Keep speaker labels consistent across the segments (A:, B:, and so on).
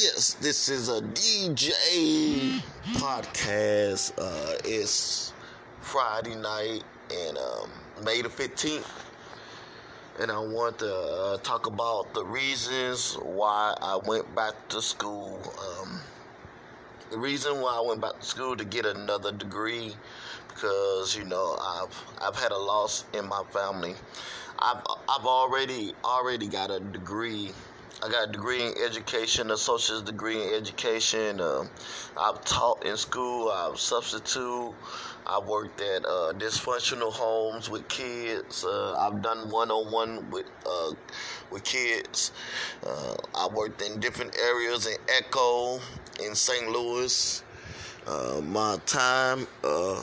A: Yes, this is a DJ podcast. Uh, it's Friday night and um, May the 15th. And I want to uh, talk about the reasons why I went back to school. Um, the reason why I went back to school to get another degree because you know I've I've had a loss in my family. I've I've already already got a degree. I got a degree in education, associate's degree in education. Um, I've taught in school. I've substitute. I've worked at uh, dysfunctional homes with kids. Uh, I've done one-on-one with uh, with kids. Uh, I worked in different areas in Echo, in St. Louis. Uh, my time uh,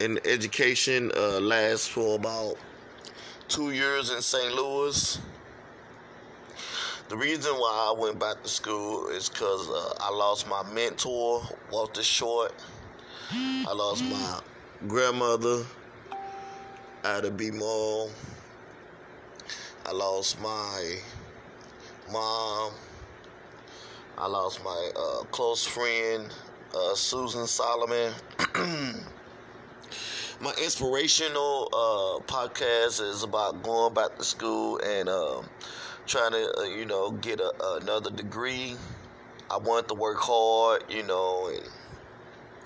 A: in education lasts for about two years in St. Louis. The reason why I went back to school is because uh, I lost my mentor, Walter Short. I lost my grandmother, Ada B. Mall. I lost my mom. I lost my uh, close friend, uh, Susan Solomon. my inspirational uh, podcast is about going back to school and um, trying to, uh, you know, get a, another degree. I wanted to work hard, you know, and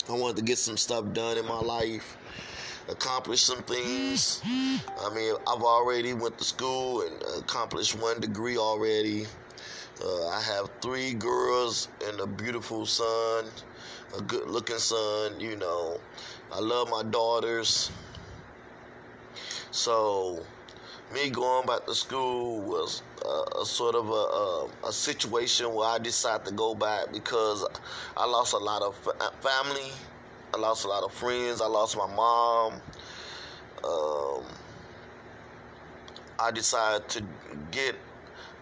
A: I wanted to get some stuff done in my life, accomplish some things. I mean, I've already went to school and accomplished one degree already. Uh, I have three girls and a beautiful son, a good-looking son. You know, I love my daughters. So, me going back to school was a, a sort of a, a, a, situation where I decided to go back because I lost a lot of family, I lost a lot of friends, I lost my mom. Um, I decided to get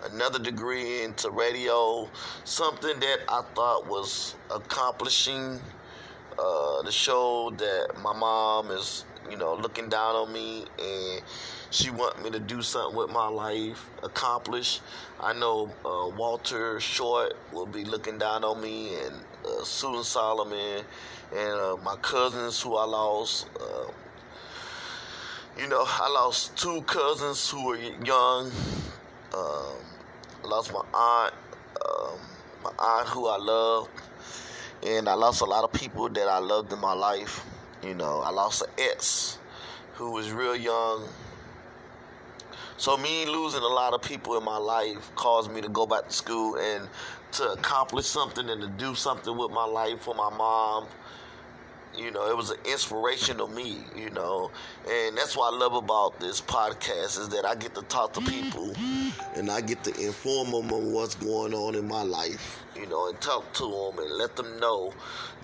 A: another degree into radio, something that I thought was accomplishing. Uh, the show that my mom is, you know, looking down on me and she want me to do something with my life, accomplish. I know uh, Walter Short will be looking down on me, and uh, Susan Solomon, and uh, my cousins who I lost. Uh, you know, I lost two cousins who were young. Um, I lost my aunt, um, my aunt who I love, and I lost a lot of people that I loved in my life. You know, I lost an ex who was real young. So me losing a lot of people in my life caused me to go back to school and to accomplish something and to do something with my life for my mom. You know, it was an inspiration to me, you know. And that's what I love about this podcast is that I get to talk to people and I get to inform them of what's going on in my life, you know, and talk to them and let them know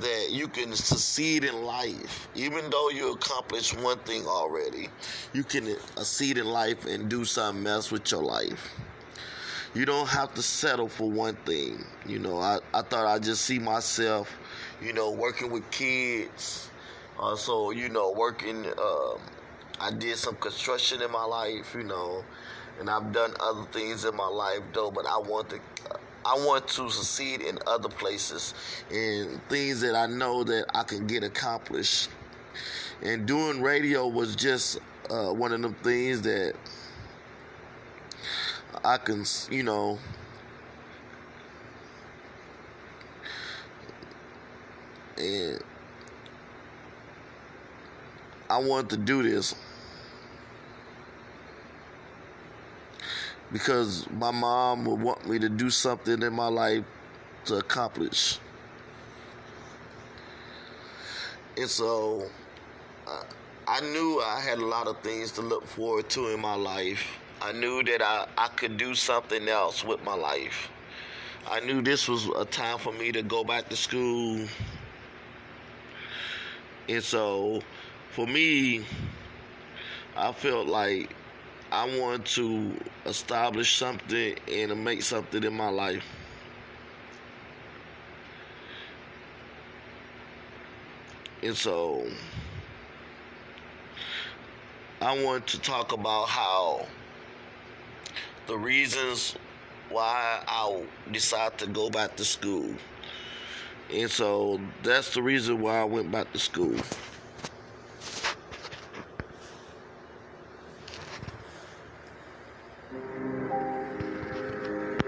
A: that you can succeed in life. Even though you accomplished one thing already, you can succeed in life and do something else with your life. You don't have to settle for one thing. You know, I, I thought I'd just see myself, you know, working with kids. Also, you know, working, um, I did some construction in my life, you know, and I've done other things in my life though, but I want to I want to succeed in other places and things that I know that I can get accomplished. And doing radio was just uh, one of them things that I can, you know, and I wanted to do this because my mom would want me to do something in my life to accomplish. And so uh, I knew I had a lot of things to look forward to in my life. I knew that I, I could do something else with my life. I knew this was a time for me to go back to school. And so for me, I felt like I wanted to establish something and to make something in my life. And so I want to talk about how the reasons why I decided to go back to school. And so that's the reason why I went back to school.